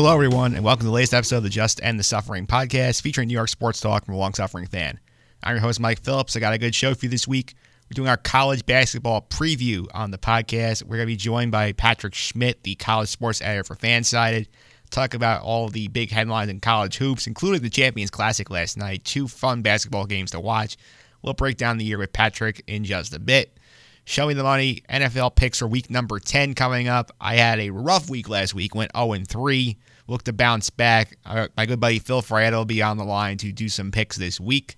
Hello, everyone, and welcome to the latest episode of the Just End the Suffering podcast featuring New York sports talk from a long suffering fan. I'm your host, Mike Phillips. I got a good show for you this week. We're doing our college basketball preview on the podcast. We're going to be joined by Patrick Schmidt, the college sports editor for Fansided. Talk about all the big headlines in college hoops, including the Champions Classic last night. Two fun basketball games to watch. We'll break down the year with Patrick in just a bit. Show me the money. NFL picks for week number 10 coming up. I had a rough week last week, went 0 3. Look to bounce back. My good buddy Phil Frietta will be on the line to do some picks this week.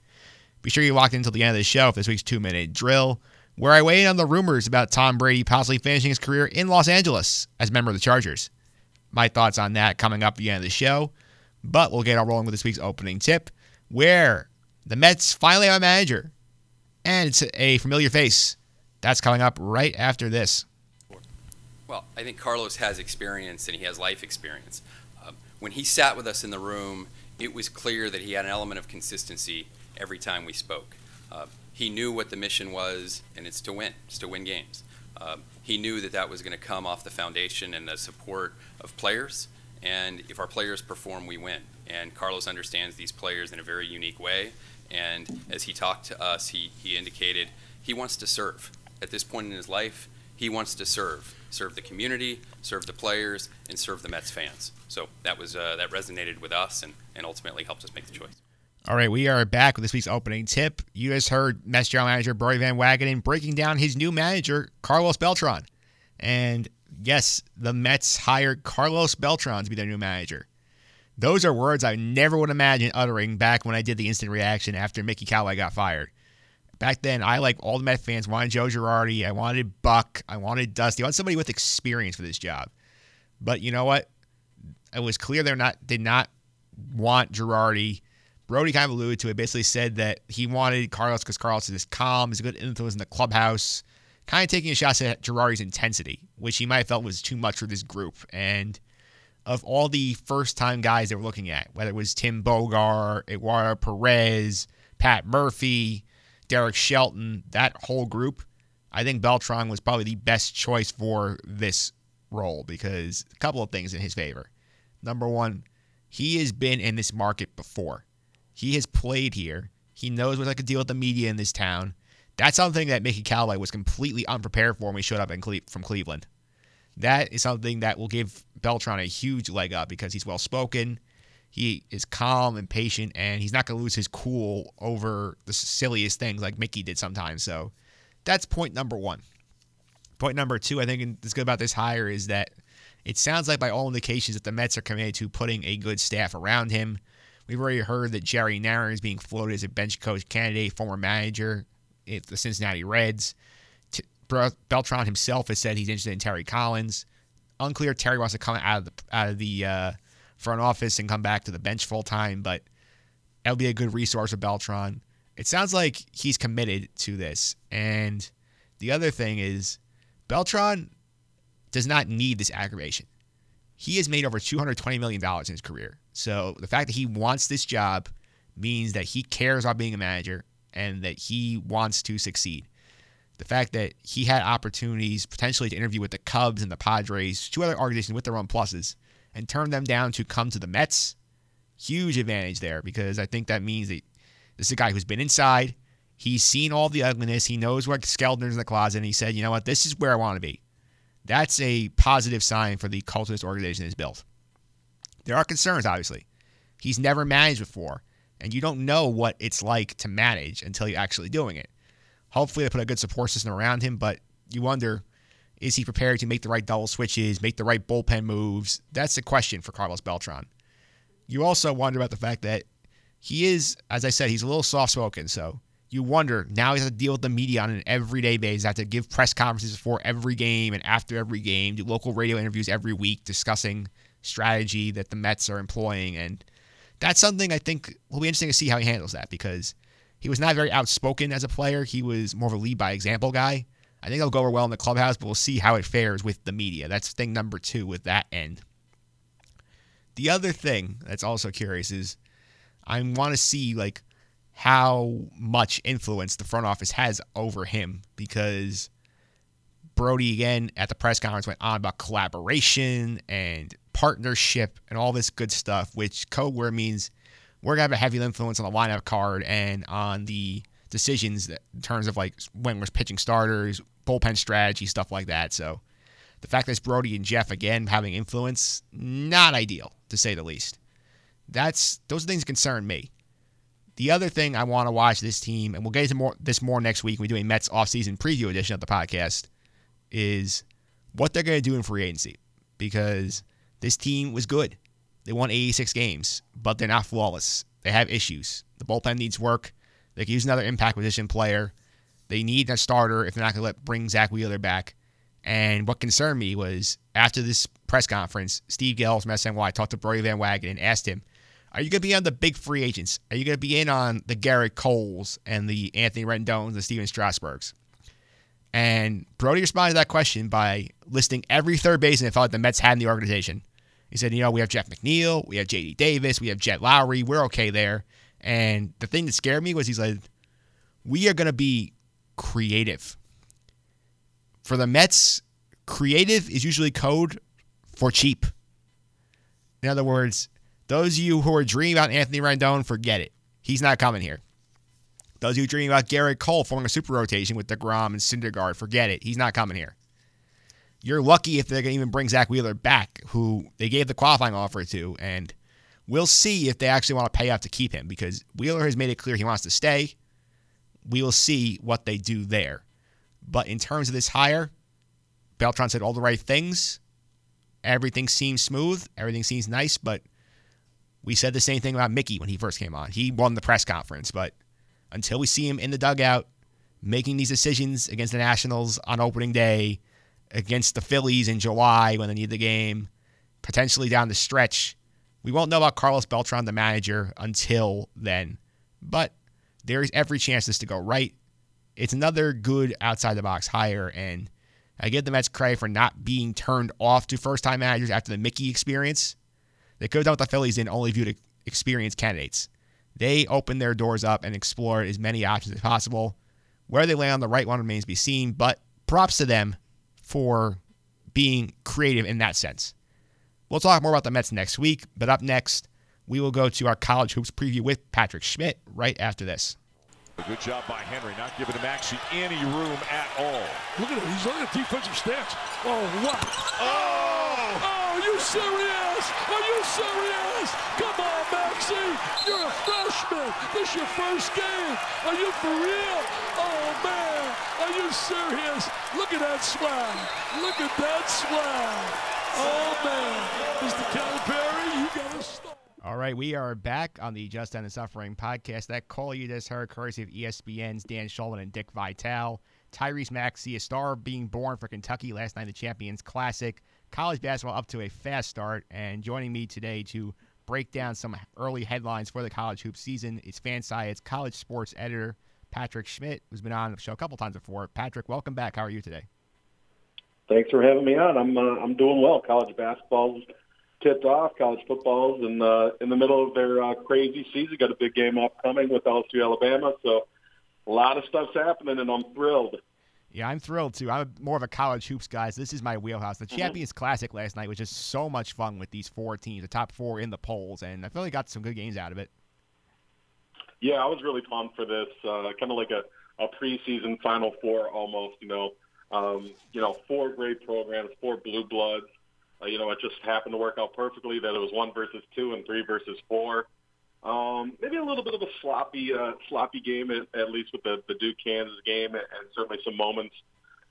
Be sure you lock in until the end of the show for this week's two minute drill, where I weigh in on the rumors about Tom Brady possibly finishing his career in Los Angeles as a member of the Chargers. My thoughts on that coming up at the end of the show. But we'll get all rolling with this week's opening tip, where the Mets finally have a manager. And it's a familiar face. That's coming up right after this. Well, I think Carlos has experience and he has life experience. When he sat with us in the room, it was clear that he had an element of consistency every time we spoke. Uh, he knew what the mission was, and it's to win. It's to win games. Um, he knew that that was going to come off the foundation and the support of players. And if our players perform, we win. And Carlos understands these players in a very unique way. And as he talked to us, he, he indicated he wants to serve at this point in his life, he wants to serve, serve the community, serve the players, and serve the Mets fans. So that was uh, that resonated with us, and, and ultimately helped us make the choice. All right, we are back with this week's opening tip. You just heard Mets general manager Brodie Van Wagenen breaking down his new manager, Carlos Beltran. And yes, the Mets hired Carlos Beltran to be their new manager. Those are words I never would imagine uttering back when I did the instant reaction after Mickey Callaway got fired back then, I like all the Met fans wanted Joe Girardi. I wanted Buck. I wanted Dusty. I wanted somebody with experience for this job. But you know what? It was clear they're not did not want Girardi. Brodie kind of alluded to it. Basically said that he wanted Carlos because Carlos is calm, is a good influence in the clubhouse. Kind of taking a shot at Girardi's intensity, which he might have felt was too much for this group. And of all the first time guys they were looking at, whether it was Tim Bogar, Eduardo Perez, Pat Murphy, Derek Shelton, that whole group, I think Beltran was probably the best choice for this role because a couple of things in his favor. Number one, he has been in this market before. He has played here. He knows what I could deal with the media in this town. That's something that Mickey Callaway was completely unprepared for when he showed up Cle- from Cleveland. That is something that will give Beltran a huge leg up because he's well spoken. He is calm and patient, and he's not going to lose his cool over the silliest things like Mickey did sometimes. So that's point number one. Point number two, I think is good about this hire is that it sounds like by all indications that the Mets are committed to putting a good staff around him. We've already heard that Jerry Narron is being floated as a bench coach candidate, former manager at the Cincinnati Reds. Beltran himself has said he's interested in Terry Collins. Unclear Terry wants to come out of the out of the uh, front office and come back to the bench full time, but that'll be a good resource for Beltran. It sounds like he's committed to this. And the other thing is, Beltran does not need this aggravation. He has made over $220 million in his career. So the fact that he wants this job means that he cares about being a manager and that he wants to succeed. The fact that he had opportunities potentially to interview with the Cubs and the Padres, two other organizations with their own pluses, and turn them down to come to the Mets. Huge advantage there because I think that means that this is a guy who's been inside. He's seen all the ugliness. He knows what skeletons in the closet. And he said, you know what? This is where I want to be. That's a positive sign for the this organization is built. There are concerns, obviously. He's never managed before, and you don't know what it's like to manage until you're actually doing it. Hopefully, they put a good support system around him, but you wonder is he prepared to make the right double switches, make the right bullpen moves? That's the question for Carlos Beltran. You also wonder about the fact that he is, as I said, he's a little soft spoken. So you wonder now he has to deal with the media on an everyday basis, have to give press conferences before every game and after every game, do local radio interviews every week discussing strategy that the Mets are employing. And that's something I think will be interesting to see how he handles that because he was not very outspoken as a player. He was more of a lead by example guy. I think it'll go over well in the clubhouse, but we'll see how it fares with the media. That's thing number two with that end. The other thing that's also curious is I want to see like how much influence the front office has over him because Brodie again at the press conference went on about collaboration and partnership and all this good stuff, which code word means we're gonna have a heavy influence on the lineup card and on the decisions that, in terms of like when we're pitching starters, bullpen strategy, stuff like that. So the fact that it's Brodie and Jeff again having influence, not ideal to say the least. That's those things concern me. The other thing I want to watch this team, and we'll get into more this more next week we do a Mets offseason preview edition of the podcast, is what they're going to do in free agency. Because this team was good. They won 86 games, but they're not flawless. They have issues. The bullpen needs work. They could use another impact position player. They need a starter if they're not going to let bring Zack Wheeler back. And what concerned me was after this press conference, Steve Gelbs from SNY talked to Brodie Van Wagenen and asked him, Are you going to be on the big free agents? Are you going to be in on the Gerrit Coles and the Anthony Rendons and the Stephen Strasburgs? And Brodie responded to that question by listing every third baseman that felt like the Mets had in the organization. He said, you know, we have Jeff McNeil, we have JD Davis, we have Jed Lowrie. we're okay there. And the thing that scared me was he's like, we are going to be creative. For the Mets, creative is usually code for cheap. In other words, those of you who are dreaming about Anthony Rendon, forget it. He's not coming here. Those of you dreaming about Gerrit Cole forming a super rotation with DeGrom and Syndergaard, forget it. He's not coming here. You're lucky if going to even bring Zack Wheeler back, who they gave the qualifying offer to, and we'll see if they actually want to pay up to keep him because Wheeler has made it clear he wants to stay. We will see what they do there. But in terms of this hire, Beltran said all the right things. Everything seems smooth. Everything seems nice. But we said the same thing about Mickey when he first came on. He won the press conference. But until we see him in the dugout making these decisions against the Nationals on opening day, against the Phillies in July when they need the game, potentially down the stretch, we won't know about Carlos Beltran, the manager, until then. But there is every chance this to go right it's another good outside the box hire, and I give the Mets credit for not being turned off to first time managers after the Mickey experience. They could have done what the Phillies did and only viewed experienced candidates. They opened their doors up and explored as many options as possible. Where they land on the right one remains to be seen, but props to them for being creative in that sense. We'll talk more about the Mets next week, but up next, we will go to our college hoops preview with Patrick Schmidt right after this. Good job by Henry, not giving him actually any room at all. Look at him. He's on a defensive stance. Oh, what? Oh! Oh, are you serious? Are you serious? Come on, Maxey. You're a freshman. This your first game. Are you for real? Oh, man. Are you serious? Look at that swag. Look at that swag. Oh, man. Mr. Calipari, you got to stop. All right, we are back on the Just End the Suffering podcast. That call you just heard, courtesy of ESPN's Dan Shulman and Dick Vitale. Tyrese Maxey, a star being born for Kentucky last night, the Champions Classic. College basketball up to a fast start, and joining me today to break down some early headlines for the college hoop season is FanSided's college sports editor Patrick Schmidt, who's been on the show a couple times before. Patrick, welcome back. How are you today? Thanks for having me on. I'm uh, I'm doing well. College basketball's tipped off. College football's in uh, in the middle of their uh, crazy season. Got a big game upcoming with LSU Alabama, so a lot of stuff's happening, and I'm thrilled. Yeah, I'm thrilled too. I'm more of a college hoops guy. So this is my wheelhouse. The Mm-hmm. Champions Classic last night was just so much fun with these four teams, the top four in the polls, and I feel like got some good games out of it. Yeah, I was really pumped for this. Uh, kind of like a, a preseason Final Four almost. You know, um, you know, four great programs, four blue bloods. Uh, you know, it just happened to work out perfectly that it was one versus two and three versus four. Um, maybe a little bit of a sloppy, uh, sloppy game at, at least with the, the Duke Kansas game, and certainly some moments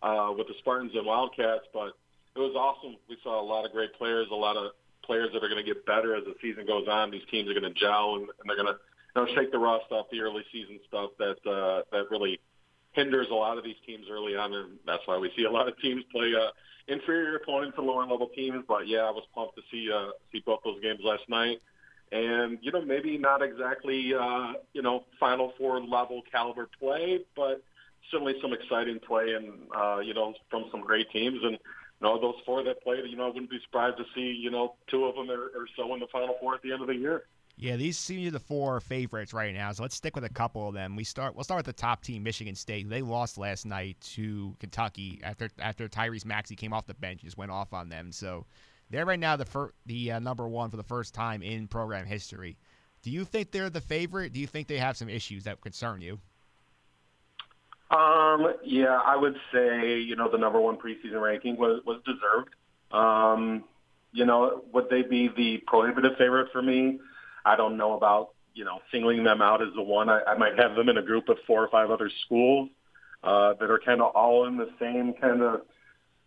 uh, with the Spartans and Wildcats. But it was awesome. We saw a lot of great players, a lot of players that are going to get better as the season goes on. These teams are going to gel, and, and they're going to you know, shake the rust off the early season stuff that uh, that really hinders a lot of these teams early on, and that's why we see a lot of teams play uh, inferior opponents and lower level teams. But yeah, I was pumped to see uh, see both those games last night, and you know maybe not exactly uh, you know Final Four level caliber play, but certainly some exciting play and uh, you know from some great teams and. You know, those four that played, you know, I wouldn't be surprised to see, you know, two of them or, or so in the Final Four at the end of the year. Yeah, these seem to be the four favorites right now. So let's stick with a couple of them. We start. We'll start with the top team, Michigan State. They lost last night to Kentucky after after Tyrese Maxey came off the bench, just went off on them. So they're right now the fir- the uh, number one for the first time in program history. Do you think they're the favorite? Do you think they have some issues that concern you? Um, yeah, I would say you know the number one preseason ranking was was deserved. Um, you know, would they be the prohibitive favorite for me? I don't know about you know singling them out as the one. I, I might have them in a group of four or five other schools uh, that are kind of all in the same kind of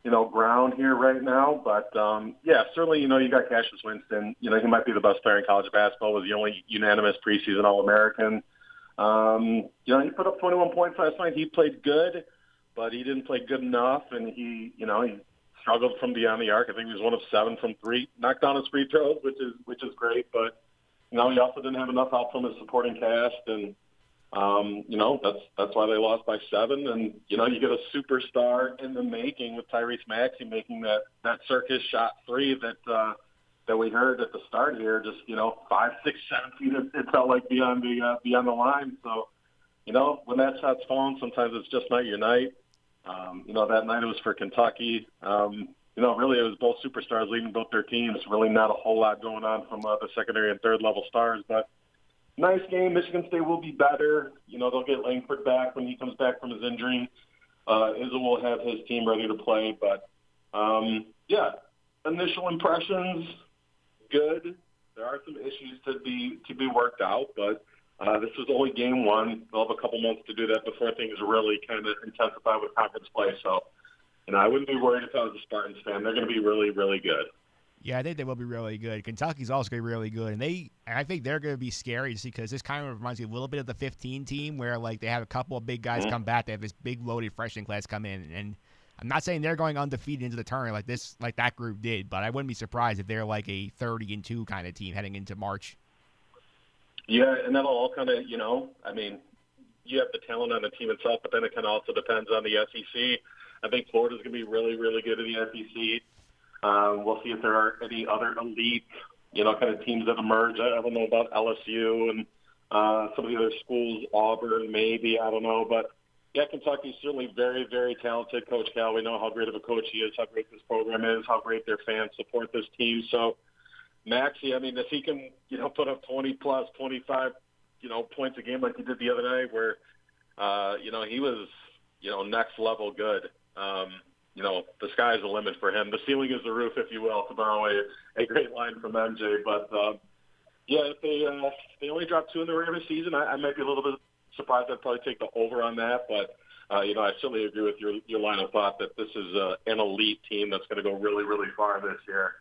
you know ground here right now. But um, yeah, certainly you know you got Cassius Winston. You know he might be the best player in college basketball. Was the only unanimous preseason All American. Um, you know he put up 21 points last night. He played good, but he didn't play good enough, and he you know he struggled from beyond the arc. I think he was one of seven from three. Knocked down his free throws, which is which is great, but you know, he also didn't have enough help from his supporting cast, and um, you know that's that's why they lost by seven. And you know, you get a superstar in the making with Tyrese Maxey making that that circus shot three that uh, that we heard at the start here. Just you know, five, six, seven feet. It, it felt like beyond the uh, beyond the line. So you know, when that shot's falling, sometimes it's just not your night. Um, you know, that night it was for Kentucky. Um, you know, really it was both superstars leading both their teams. Really not a whole lot going on from uh, the secondary and third level stars, but nice game. Michigan State will be better. You know, they'll get Langford back when he comes back from his injury. Uh, Izzo will have his team ready to play, but um, yeah, initial impressions good. There are some issues to be to be worked out, but uh, this is only game one. They'll have a couple months to do that before things really kind of intensify with conference play. So and I wouldn't be worried if I was a Spartans fan. They're going to be really, really good. Yeah, I think they will be really good. Kentucky's also going to be really good, and they, I think they're going to be scary just because this kind of reminds me a little bit of the 15 team, where like they have a couple of big guys mm-hmm. come back. They have this big loaded freshman class come in, and I'm not saying they're going undefeated into the tournament like this, like that group did, but I wouldn't be surprised if they're like a 30 and two kind of team heading into March. Yeah, and that'll all kind of, you know, I mean, you have the talent on the team itself, but then it kind of also depends on the SEC I think Florida's going to be really, really good in the SEC. Um, we'll see if there are any other elite, you know, kind of teams that emerge. I, don't know about LSU and uh, some of the other schools, Auburn, maybe. I don't know, but yeah, Kentucky's certainly very, very talented. Coach Cal, we know how great of a coach he is, how great this program is, how great their fans support this team. So, Maxey, I mean, if he can, you know, put up 20 plus, 25, you know, points a game like he did the other night, where, uh, you know, he was, you know, next level good um, you know, the sky's the limit for him. The ceiling is the roof, if you will, to borrow a, a great line from MJ. But uh, yeah, if they uh, they only drop two in the regular season, I, I might be a little bit surprised. I'd probably take the over on that. But uh, you know, I certainly agree with your your line of thought that this is uh, an elite team that's going to go really, really far this year.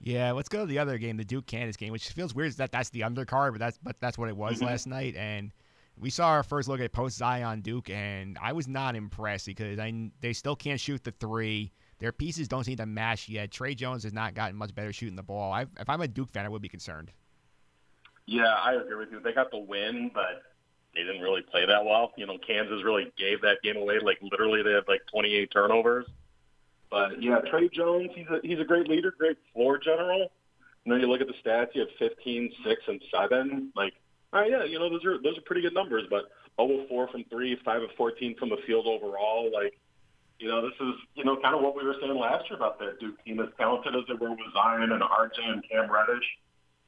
Yeah, let's go to the other game, the Duke Kansas game, which feels weird that that's the undercard, but that's but that's what it was mm-hmm. last night. And we saw our first look at post Zion Duke, and I was not impressed because I, they still can't shoot the three. Their pieces don't seem to match yet. Tre Jones has not gotten much better shooting the ball. I, if I'm a Duke fan, I would be concerned. Yeah, I agree with you. They got the win, but they didn't really play that well. You know, Kansas really gave that game away. Like literally, they had like 28 turnovers. But yeah, Tre Jones, he's a he's a great leader, great floor general. You know, you look at the stats. You have 15, 6, and 7. Like uh, yeah, you know those are those are pretty good numbers, but 0 of 4 from three, 5 of 14 from the field overall. Like, you know, this is you know kind of what we were saying last year about that Duke team. As talented as they were with Zion and RJ and Cam Reddish,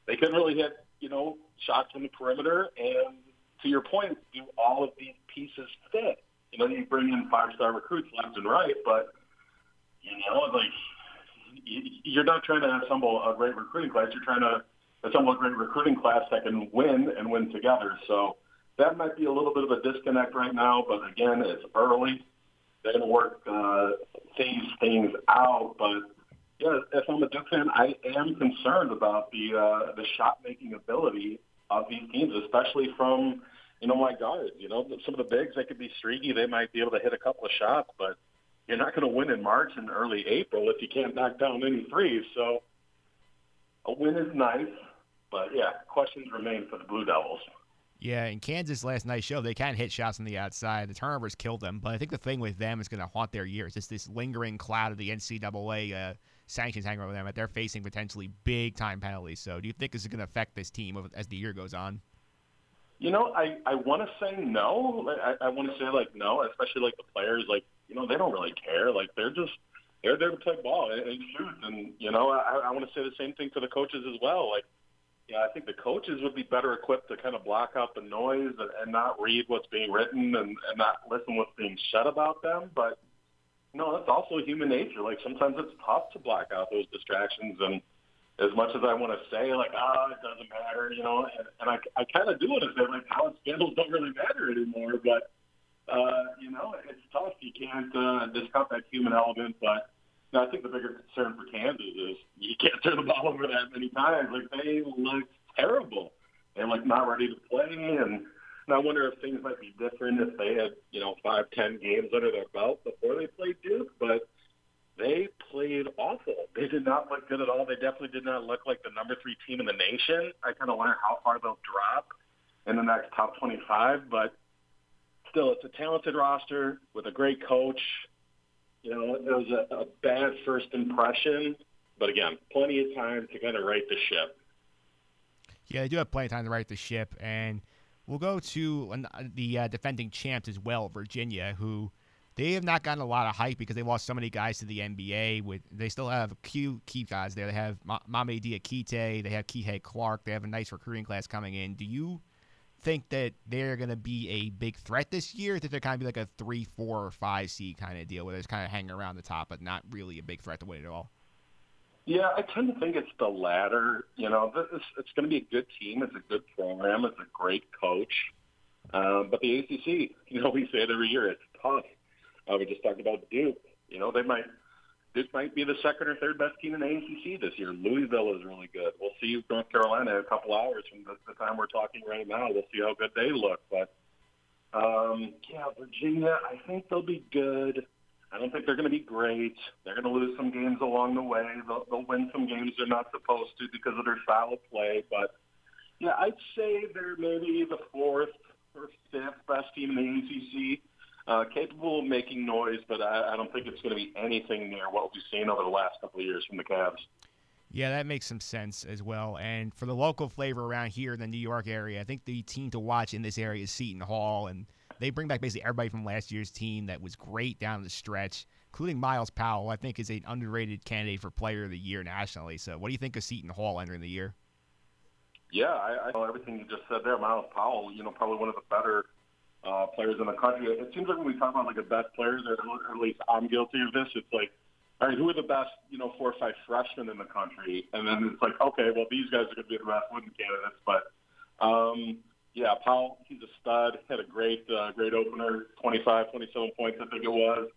they couldn't really hit you know shots from the perimeter. And to your point, do all of these pieces fit? You know, you bring in five star recruits left and right, but you know, like you're not trying to assemble a great recruiting class. You're trying to a great recruiting class that can win and win together. So that might be a little bit of a disconnect right now, but again, it's early. They're going to work uh, these things out. But yeah, if I'm a Duke fan, I am concerned about the uh, the shot making ability of these teams, especially from you know my guards. You know, some of the bigs they could be streaky. They might be able to hit a couple of shots, but you're not going to win in March and early April if you can't knock down any threes. So a win is nice. But yeah, questions remain for the Blue Devils. Yeah, in Kansas last night show, they can hit shots on the outside. The turnovers killed them, but I think the thing with them is going to haunt their years. It's this lingering cloud of the NCAA uh, sanctions hanging over them, that they're facing potentially big time penalties. So, do you think this is going to affect this team as the year goes on? You know, I I want to say no. I, I want to say like no, especially like the players. Like you know, they don't really care. Like they're just they're there to play ball and, and shoot. And you know, I, I want to say the same thing for the coaches as well. Like, yeah, I think the coaches would be better equipped to kind of block out the noise and, and not read what's being written and, and not listen what's being said about them. But no, that's also human nature. Like sometimes it's tough to block out those distractions and as much as I want to say like, ah, oh, it doesn't matter, you know, and, and I, I kind of do want to say like, college scandals don't really matter anymore, but uh, you know, it's tough. You can't uh, discount that human element, but know, I think the bigger concern for Kansas is you can't turn the ball over that many times. Like they look terrible and like not ready to play, and and I wonder if things might be different if they had, you know, five, ten games under their belt before they played Duke. But they played awful. They did not look good at all. They definitely did not look like the number three team in the nation. I kind of wonder how far they'll drop in the next top 25. But still, it's a talented roster with a great coach. You know, it was a, a bad first impression, but again, plenty of time to kind of right the ship. Yeah, they do have plenty of time to right the ship, and we'll go to the uh, defending champs as well, Virginia, who they have not gotten a lot of hype because they lost so many guys to the NBA. With they still have a few key guys there. They have Mame Diakite, they have Kihei Clark, they have a nice recruiting class coming in. Do you think that they're going to be a big threat this year? That they're kind of be like a three, four, or five seed kind of deal, where they're just kind of hanging around the top, but not really a big threat to win it all. Yeah, I tend to think it's the latter. You know, it's, it's going to be a good team. It's a good program. It's a great coach. Um, but the ACC, you know, we say it every year. It's tough. Uh, we just talked about Duke. You know, they might Duke might be the second or third best team in the ACC this year. Louisville is really good. We'll see North Carolina in a couple hours from the, the time we're talking right now. We'll see how good they look. But um, yeah, Virginia, I think they'll be good. I don't think they're going to be great. They're going to lose some games along the way. They'll, they'll win some games they're not supposed to because of their style of play. But yeah, I'd say they're maybe the fourth or fifth best team in the ACC uh, capable of making noise, but I, I don't think it's going to be anything near what we've seen over the last couple of years from the Cavs. Yeah, that makes some sense as well. And for the local flavor around here in the New York area, I think the team to watch in this area is Seton Hall, and they bring back basically everybody from last year's team that was great down the stretch, including Myles Powell. I think is an underrated candidate for Player of the Year nationally. So, what do you think of Seton Hall entering the year? Yeah, I, I know everything you just said there. Myles Powell, you know, probably one of the better uh, players in the country. It seems like when we talk about like the best players, or at least I'm guilty of this. It's like, all right, who are the best, you know, four or five freshmen in the country? And then it's like, okay, well, these guys are going to be the best wooden candidates. But um, yeah, Powell, he's a stud. Had a great, uh, great opener, 25, 27 points, I think it was.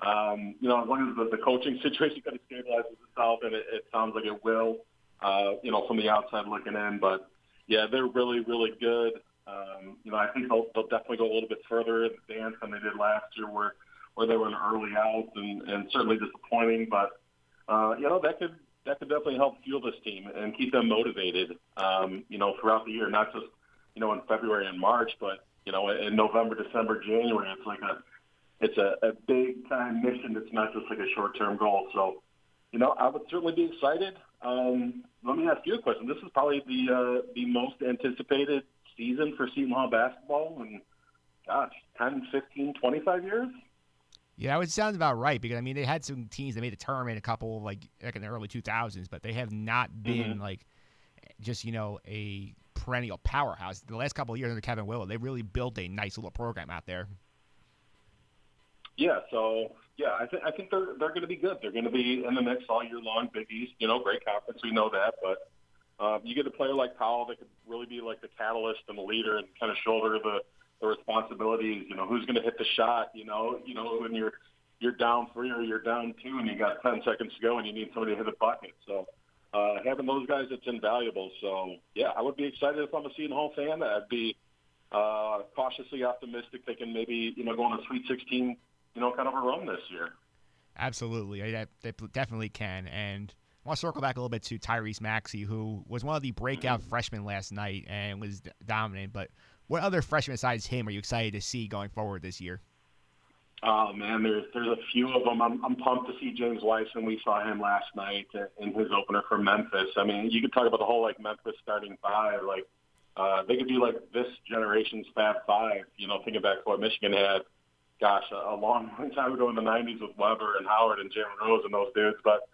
Um, you know, as long as the, the coaching situation kind of stabilizes itself, and it, it sounds like it will, uh, you know, from the outside looking in. But yeah, they're really, really good. Um, you know, I think they'll, they'll definitely go a little bit further in the dance than they did last year, where where they were an early out and, and certainly disappointing. But uh, you know, that could that could definitely help fuel this team and keep them motivated. Um, you know, throughout the year, not just you know in February and March, but you know in November, December, January. It's like a it's a, a big time mission. It's not just like a short term goal. So, you know, I would certainly be excited. Um, let me ask you a question. This is probably the uh, the most anticipated season for Seton Hall basketball in, gosh, 10, 15, 25 years? Yeah, it sounds about right because I mean they had some teams that made the tournament a couple like like in the early 2000s, but they have not been mm-hmm. like just you know a perennial powerhouse. The last couple of years under Kevin Willard, they really built a nice little program out there. Yeah, so yeah, I think I think they're they're going to be good. They're going to be in the mix all year long. Big East, you know, great conference. We know that, but uh, you get a player like Powell that could really be like the catalyst and the leader and kind of shoulder the, the responsibilities. You know, who's going to hit the shot? You know, you know when you're you're down three or you're down two and you got ten seconds to go and you need somebody to hit a bucket. So uh, having those guys, it's invaluable. So yeah, I would be excited if I'm a Seton Hall fan. I'd be uh, cautiously optimistic, thinking maybe you know going to Sweet 16, you know, kind of a run this year. Absolutely, I, they definitely can and. I want to circle back a little bit to Tyrese Maxey, who was one of the breakout mm-hmm. freshmen last night and was dominant. But what other freshmen besides him are you excited to see going forward this year? Oh man, there's there's a few of them. I'm I'm pumped to see James Wiseman. We saw him last night in his opener for Memphis. I mean, you could talk about the whole like Memphis starting five. Like uh, they could be like this generation's Fab Five. You know, thinking back to what Michigan had, gosh, a, a long, long time ago in the '90s with Webber and Howard and Jalen Rose and those dudes. But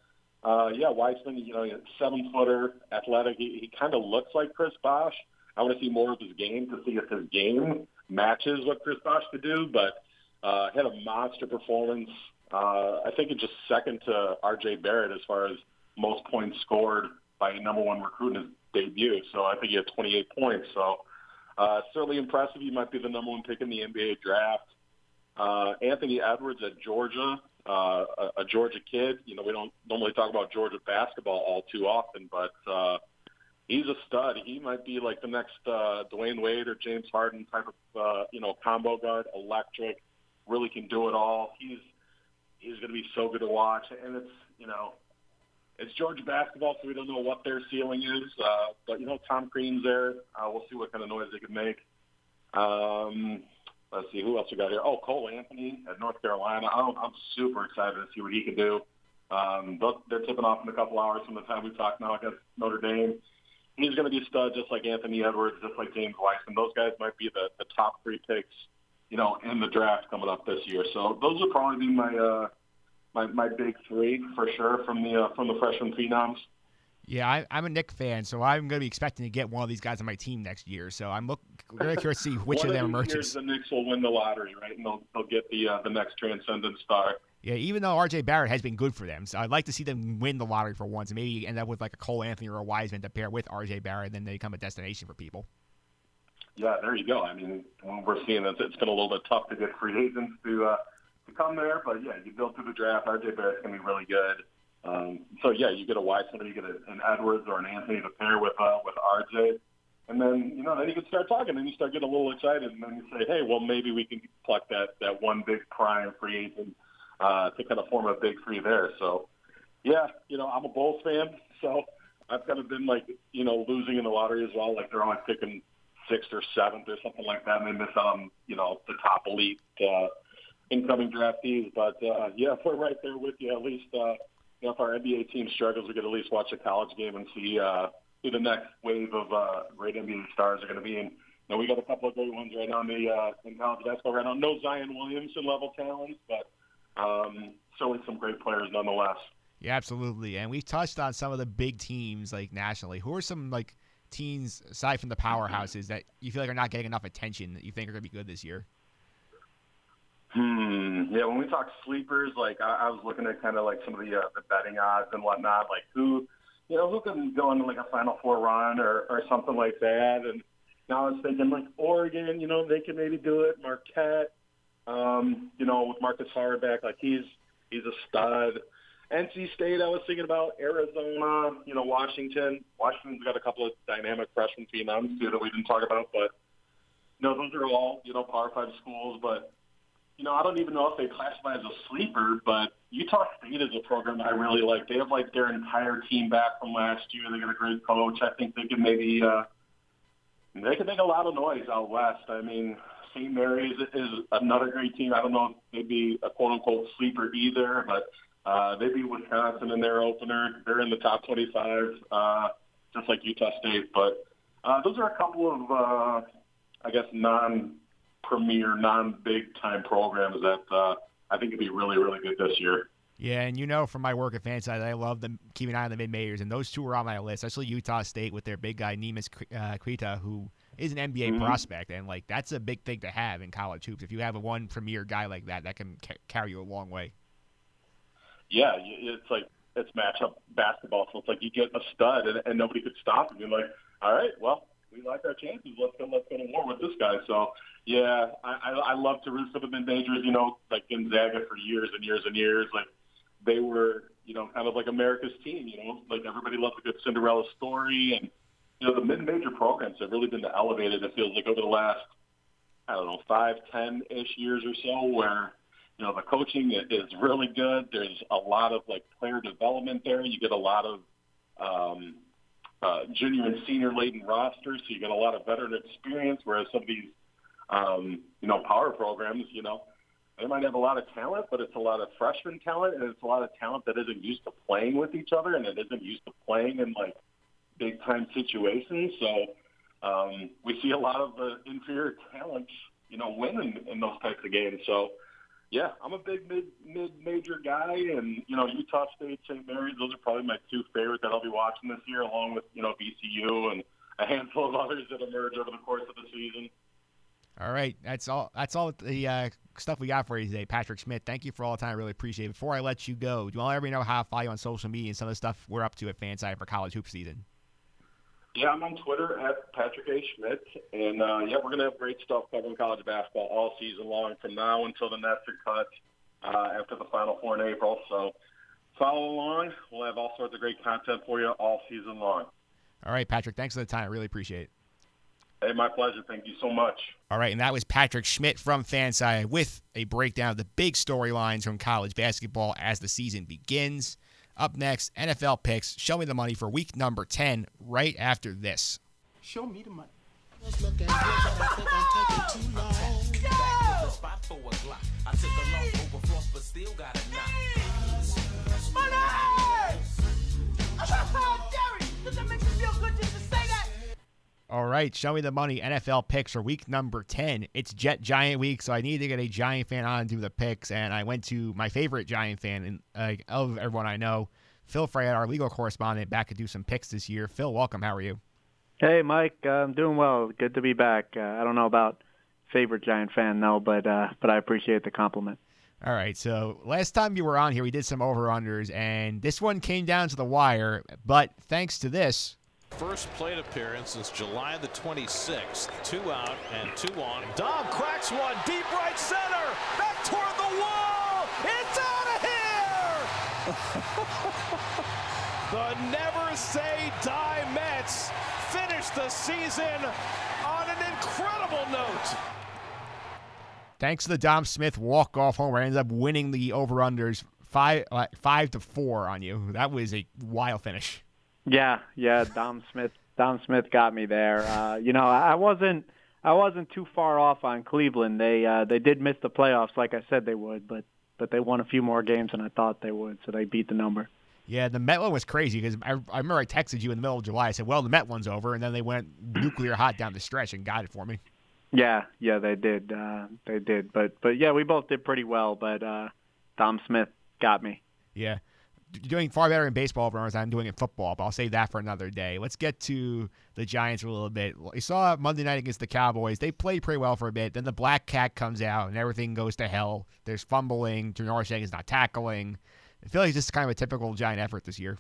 uh, yeah, Wiseman, you know, seven footer, athletic. He, he kind of looks like Chris Bosh. I want to see more of his game to see if his game matches what Chris Bosh could do, but uh, had a monster performance. Uh, I think it's just second to R.J. Barrett as far as most points scored by a number one recruit in his debut. So I think he had 28 points. So uh, certainly impressive. He might be the number one pick in the NBA draft. Uh, Anthony Edwards at Georgia, uh, a, Georgia kid. You know, we don't normally talk about Georgia basketball all too often, but uh, he's a stud. He might be like the next uh, Dwyane Wade or James Harden type of, uh, you know, combo guard, electric really can do it all. He's he's going to be so good to watch, and it's you know it's Georgia basketball, so we don't know what their ceiling is. Uh, but you know, Tom Crean's there. Uh, we'll see what kind of noise they can make. Um, let's see who else we got here. Oh, Cole Anthony at North Carolina. I'm, I'm super excited to see what he can do. Um, they're tipping off in a couple hours from the time we talk now against Notre Dame. He's going to be a stud, just like Anthony Edwards, just like James Wiseman. Those guys might be the, the top three picks you know, in the draft coming up this year. So those would probably be my uh, my my big three for sure from the uh, from the freshman phenoms. Yeah, I, I'm a Knick fan, so I'm going to be expecting to get one of these guys on my team next year. So I'm look, very curious to see which of them emerges. Years the Knicks will win the lottery, right? And they'll, they'll get the uh, the next transcendent star. Yeah, even though R.J. Barrett has been good for them, so I'd like to see them win the lottery for once, and maybe end up with like a Cole Anthony or a Wiseman to pair with R.J. Barrett, and then they become a destination for people yeah, there you go. I mean, we're seeing that it's been a little bit tough to get free agents to uh, to come there, but yeah, you build through the draft. RJ Barrett's going to be really good. Um, so yeah, you get a Wiseman, you get a, an Edwards or an Anthony to pair with uh, with RJ, and then you know then you can start talking, and you start getting a little excited, and then you say, hey, well maybe we can pluck that that one big prime free agent uh, to kind of form a big three there. So yeah, you know I'm a Bulls fan, so I've kind of been like you know losing in the lottery as well. Like they're only picking sixth or seventh or something like that, and they miss on you know the top elite uh, incoming draftees. But uh, yeah, we're right there with you. At least uh, you know, if our NBA team struggles, we could at least watch a college game and see uh, who the next wave of uh, great NBA stars are going to be. And you know, we got a couple of great ones right now in the uh, in college basketball right now. No Zion Williamson level talents, but um, certainly some great players nonetheless. Yeah, absolutely. And we've touched on some of the big teams like nationally. Who are some like teams aside from the powerhouses that you feel like are not getting enough attention that you think are going to be good this year? Hmm. Yeah, when we talk sleepers, like I, I was looking at kind of like some of the uh, the betting odds and whatnot, like who, you know, who can go on like a Final Four run or or something like that. And now I was thinking like Oregon, you know, they can maybe do it. Marquette, um, you know, with Markus Howard back, like he's he's a stud. NC State, I was thinking about Arizona, you know, Washington. Washington's got a couple of dynamic freshman phenoms too that we didn't talk about, but know, those are all you know Power Five schools. But you know, I don't even know if they classify as a sleeper. But Utah State is a program I really like. They have like their entire team back from last year. They got a great coach. I think they can maybe uh, they can make a lot of noise out west. I mean, St. Mary's is another great team. I don't know if they'd be a quote unquote sleeper either, but uh, they beat Wisconsin in their opener. They're in the top 25, uh, just like Utah State. But uh, those are a couple of, uh, I guess, non-premier, non-big-time programs that uh, I think could be really, really good this year. Yeah, and you know from my work at Fanside, I love them keeping an eye on the mid majors, and those two are on my list, especially Utah State with their big guy Neemias uh, Queta, who is an NBA mm-hmm. prospect, and like that's a big thing to have in college hoops. If you have a one premier guy like that, that can ca- carry you a long way yeah, it's like it's matchup basketball. So it's like you get a stud and, and nobody could stop him. You're like, all right, well, we like our chances. Let's go. Let's go to war with this guy. So yeah, I, I, I love to root for the mid majors. You know, like Gonzaga for years and years and years. Like they were, you know, kind of like America's team. You know, like everybody loves a good Cinderella story, and you know the mid major programs have really been elevated. It feels like over the last I don't know five, ten ish years or so, where you know, the coaching is really good. There's a lot of like player development there. You get a lot of um, uh, junior and senior laden rosters, so you get a lot of veteran experience. Whereas some of these, um, you know, power programs, you know, they might have a lot of talent, but it's a lot of freshman talent, and it's a lot of talent that isn't used to playing with each other, and it isn't used to playing in like big time situations. So um, we see a lot of the inferior talents, you know, win in, in those types of games. So yeah, I'm a big mid mid major guy, and you know Utah State, St. Mary's, those are probably my two favorite that I'll be watching this year, along with you know VCU and a handful of others that emerge over the course of the season. All right, that's all. That's all the uh, stuff we got for you today, Patrick Schmidt. Thank you for all the time. I really appreciate it. Before I let you go, do you want to let me know how to follow you on social media and some of the stuff we're up to at Fanside for college hoop season? Yeah, I'm on Twitter at Patrick A. Schmidt, and uh, yeah, we're gonna have great stuff covering college basketball all season long, from now until the nets are cut uh, after the Final Four in April. So follow along. We'll have all sorts of great content for you all season long. All right, Patrick. Thanks for the time. I really appreciate it. Hey, my pleasure. Thank you so much. All right, and that was Patrick Schmidt from Fanside with a breakdown of the big storylines from college basketball as the season begins. Up next, NFL picks. Show me the money for week number 10 right after this. Show me the money. All right, show me the money. NFL picks for week number 10. It's Jet Giant week, so I need to get a Giant fan on to do the picks. And I went to my favorite Giant fan in, uh, of everyone I know, Phil Frey, our legal correspondent, back to do some picks this year. Phil, welcome. How are you? Hey, Mike. Uh, I'm doing well. Good to be back. Uh, I don't know about favorite Giant fan, no, but uh, but I appreciate the compliment. All right. So last time you were on here, we did some over unders, and this one came down to the wire. But thanks to this, First plate appearance since July the 26th. Two out and two on. Dom cracks one deep right center. Back toward the wall. It's out of here. the never say die Mets finish the season on an incredible note. Thanks to the Dom Smith walk off homer, I ended up winning the over unders five five to four on you. That was a wild finish. Yeah, yeah. Dom Smith. Dom Smith got me there. Uh, you know, I wasn't. I wasn't too far off on Cleveland. They uh, they did miss the playoffs, like I said they would, but but they won a few more games than I thought they would, so they beat the number. Yeah, the Met one was crazy because I, I remember I texted you in the middle of July. I said, "Well, the Met one's over," and then they went nuclear hot down the stretch and got it for me. Yeah, yeah, they did. Uh, they did, but but yeah, we both did pretty well. But uh, Dom Smith got me. Yeah doing far better in baseball than I'm doing in football, but I'll save that for another day. Let's get to the Giants a little bit. We saw Monday night against the Cowboys. They played pretty well for a bit. Then the black cat comes out and everything goes to hell. There's fumbling. Janoris Jenkins not tackling. I feel like this is kind of a typical Giant effort this year.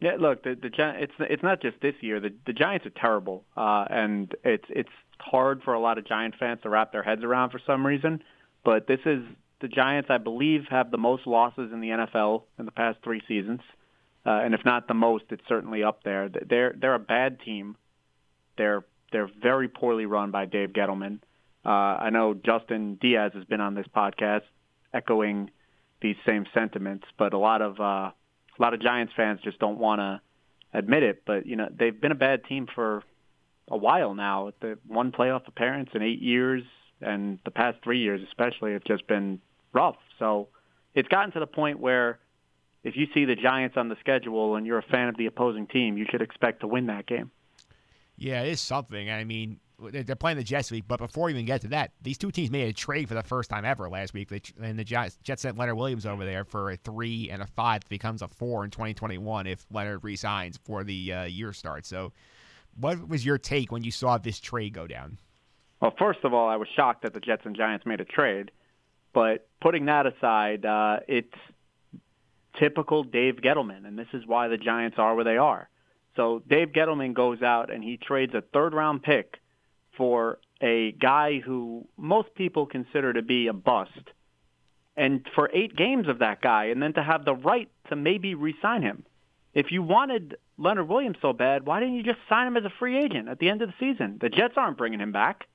Yeah, look, the the it's it's not just this year. The the Giants are terrible, uh, and it's it's hard for a lot of Giant fans to wrap their heads around for some reason. But this is the Giants, I believe, have the most losses in the NFL in the past three seasons, uh, and if not the most, it's certainly up there. They're they're a bad team. They're they're very poorly run by Dave Gettleman. Uh, I know Justin Diaz has been on this podcast echoing these same sentiments, but a lot of uh, a lot of Giants fans just don't want to admit it. But you know they've been a bad team for a while now. The one playoff appearance in eight years, and the past three years especially have just been rough. So it's gotten to the point where if you see the Giants on the schedule and you're a fan of the opposing team, you should expect to win that game. Yeah, it is something. I mean, they're playing the Jets week, but before we even get to that, these two teams made a trade for the first time ever last week. They, And the Jets, Jets sent Leonard Williams over there for a three and a five. It becomes a four in 2021 if Leonard resigns before the uh, year starts. So, what was your take when you saw this trade go down? Well, first of all, I was shocked that the Jets and Giants made a trade. But putting that aside, uh, it's typical Dave Gettleman, and this is why the Giants are where they are. So Dave Gettleman goes out and he trades a third round pick for a guy who most people consider to be a bust. And for eight games of that guy, and then to have the right to maybe re-sign him. If you wanted Leonard Williams so bad, why didn't you just sign him as a free agent at the end of the season? The Jets aren't bringing him back.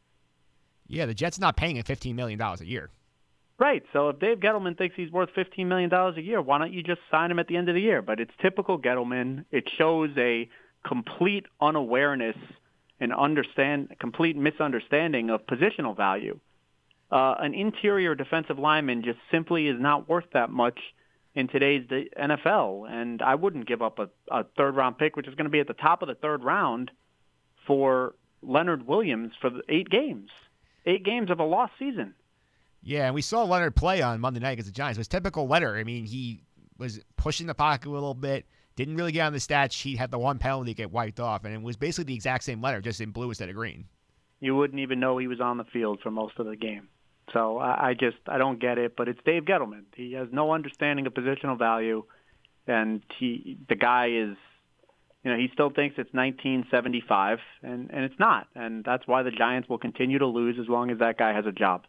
Yeah, the Jets not paying him $15 million a year. Right. So if Dave Gettleman thinks he's worth $15 million a year, why don't you just sign him at the end of the year? But it's typical Gettleman. It shows a complete unawareness and understand complete misunderstanding of positional value. uh, an interior defensive lineman just simply is not worth that much in today's NFL. And I wouldn't give up a, a third round pick, which is going to be at the top of the third round, for Leonard Williams for eight games, eight games of a lost season. Yeah, and we saw Leonard play on Monday night against the Giants. It was typical Leonard. I mean, he was pushing the pocket a little bit, didn't really get on the stat sheet, had the one penalty get wiped off, and it was basically the exact same Leonard, just in blue instead of green. You wouldn't even know he was on the field for most of the game. So I, I just I don't get it. But it's Dave Gettleman. He has no understanding of positional value, and he the guy is, you know, he still thinks it's 1975, and and it's not, and that's why the Giants will continue to lose as long as that guy has a job.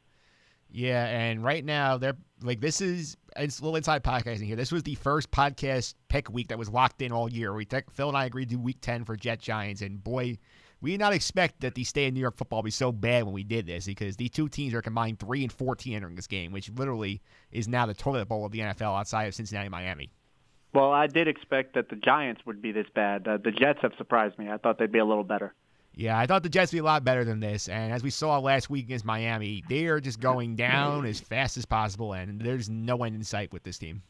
Yeah, and right now they're like this is it's a little inside podcasting here. This was the first podcast pick week that was locked in all year. We Phil and I agreed to do week ten for Jet Giants, and boy, we did not expect that the state of New York football would be so bad when we did this because these two teams are combined three and fourteen entering this game, which literally is now the toilet bowl of the NFL outside of Cincinnati Miami. Well, I did expect that the Giants would be this bad. Uh, the Jets have surprised me. I thought they'd be a little better. Yeah, I thought the Jets would be a lot better than this. And as we saw last week against Miami, they are just going down as fast as possible, and there's no end in sight with this team.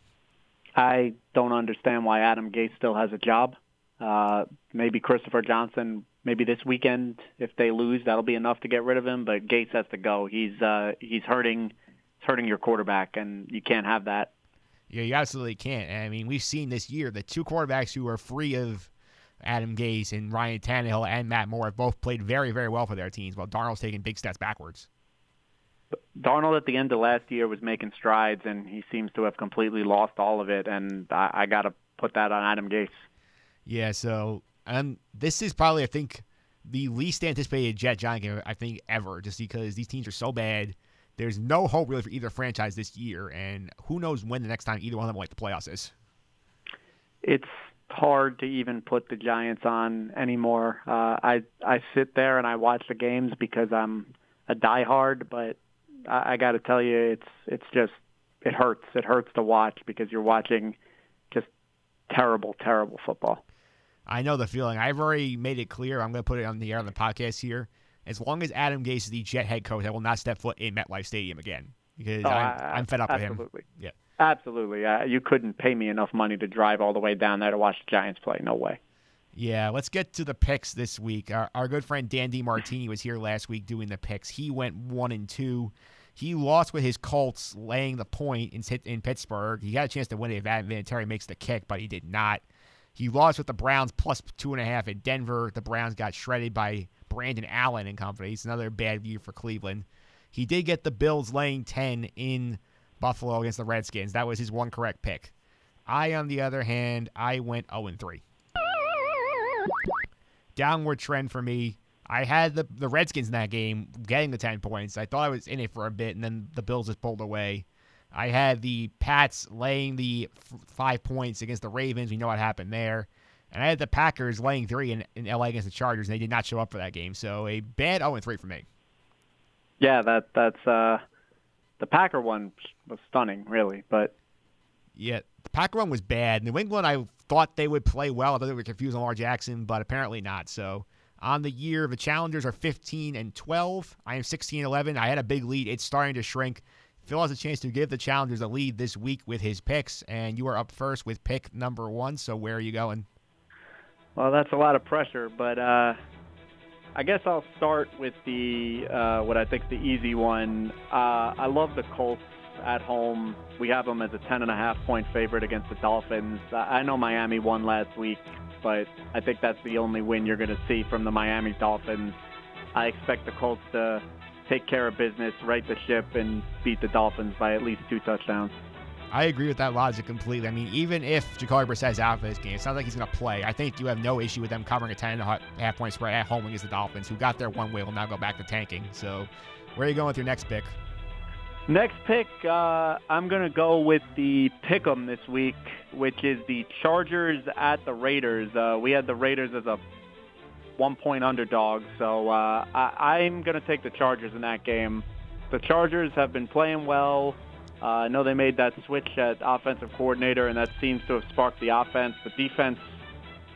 I don't understand why Adam Gase still has a job. Uh, maybe Christopher Johnson maybe this weekend if they lose that'll be enough to get rid of him but Gase has to go he's uh he's hurting he's hurting your quarterback and you can't have that yeah you absolutely can't i mean we've seen this year the two quarterbacks who are free of Adam Gase and Ryan Tannehill and Matt Moore have both played very very well for their teams while Darnold's taking big steps backwards Darnold at the end of last year was making strides and he seems to have completely lost all of it and I, I got to put that on Adam Gase yeah, so and this is probably I think the least anticipated Jet Giant game I think ever, just because these teams are so bad. There's no hope really for either franchise this year, and who knows when the next time either one of them will like the playoffs is. It's hard to even put the Giants on anymore. Uh, I I sit there and I watch the games because I'm a diehard, but I, I got to tell you, it's it's just it hurts. It hurts to watch because you're watching just terrible, terrible football. I know the feeling. I've already made it clear. I'm going to put it on the air on the podcast here. As long as Adam Gase is the Jet head coach, I will not step foot in MetLife Stadium again because oh, I'm, I'm, fed up absolutely. with him. Yeah, absolutely. Uh, you couldn't pay me enough money to drive all the way down there to watch the Giants play. No way. Yeah, let's get to the picks this week. Our, our good friend Dan Martini was here last week doing the picks. He went one and two. He lost with his Colts laying the point in, in Pittsburgh. He got a chance to win it if Adam Vinatieri makes the kick, but he did not. He lost with the Browns plus two and a half at Denver. The Browns got shredded by Brandon Allen and company. It's another bad year for Cleveland. He did get the Bills laying 10 in Buffalo against the Redskins. That was his one correct pick. I, on the other hand, I went 0 3. Downward trend for me. I had the, the Redskins in that game getting the 10 points. I thought I was in it for a bit, and then the Bills just pulled away. I had the Pats laying the f- five points against the Ravens. We know what happened there. And I had the Packers laying three in, in LA against the Chargers, and they did not show up for that game. So a bad 0 3 for me. Yeah, that that's uh, the Packer one was stunning, really. But yeah, the Packer one was bad. New England, I thought they would play well. I thought they were confused on Lamar Jackson, but apparently not. So on the year, the Challengers are 15 and 12. I am 16 11. I had a big lead. It's starting to shrink. Phil has a chance to give the challengers a lead this week with his picks, and you are up first with pick number one. So where are you going? Well, that's a lot of pressure, but uh, I guess I'll start with the uh, what I think the easy one. Uh, I love the Colts at home. We have them as a ten and a half point favorite against the Dolphins. I know Miami won last week, but I think that's the only win you're going to see from the Miami Dolphins. I expect the Colts to take care of business, right the ship, and beat the Dolphins by at least two touchdowns. I agree with that logic completely. I mean, even if Jacoby Brissett's out for this game, it sounds like he's going to play. I think you have no issue with them covering a 10 and a half point spread at home against the Dolphins, who got there one way, will now go back to tanking. So, where are you going with your next pick? Next pick, uh, I'm going to go with the pick 'em this week, which is the Chargers at the Raiders. Uh, we had the Raiders as a one point underdog. So uh, I, I'm going to take the Chargers in that game. The Chargers have been playing well. Uh, I know they made that switch at offensive coordinator, and that seems to have sparked the offense. The defense,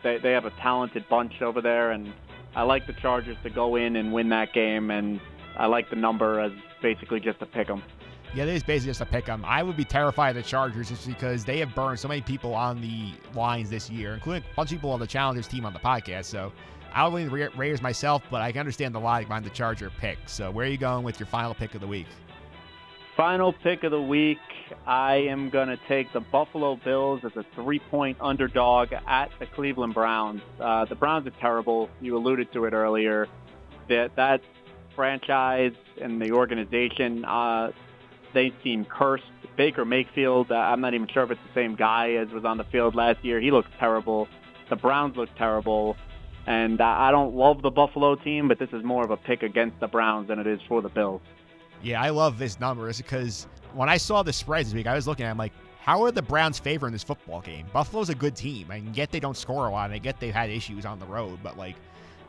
they, they have a talented bunch over there, and I like the Chargers to go in and win that game, and I like the number as basically just a pick 'em. Yeah, it is basically just a pick 'em. I would be terrified of the Chargers just because they have burned so many people on the lines this year, including a bunch of people on the Challengers team on the podcast. So I would lean the Raiders myself, but I can understand the logic behind the Charger pick. So where are you going with your final pick of the week? Final pick of the week, I am going to take the Buffalo Bills as a three-point underdog at the Cleveland Browns. Uh, the Browns are terrible. You alluded to it earlier. That that franchise and the organization, uh, they seem cursed. Baker Mayfield, uh, I'm not even sure if it's the same guy as was on the field last year. He looks terrible. The Browns look terrible. And I don't love the Buffalo team, but this is more of a pick against the Browns than it is for the Bills. Yeah, I love this number because when I saw the spreads this week, I was looking at like, how are the Browns favoring this football game? Buffalo's a good team. I get they don't score a lot, and I get they've had issues on the road, but like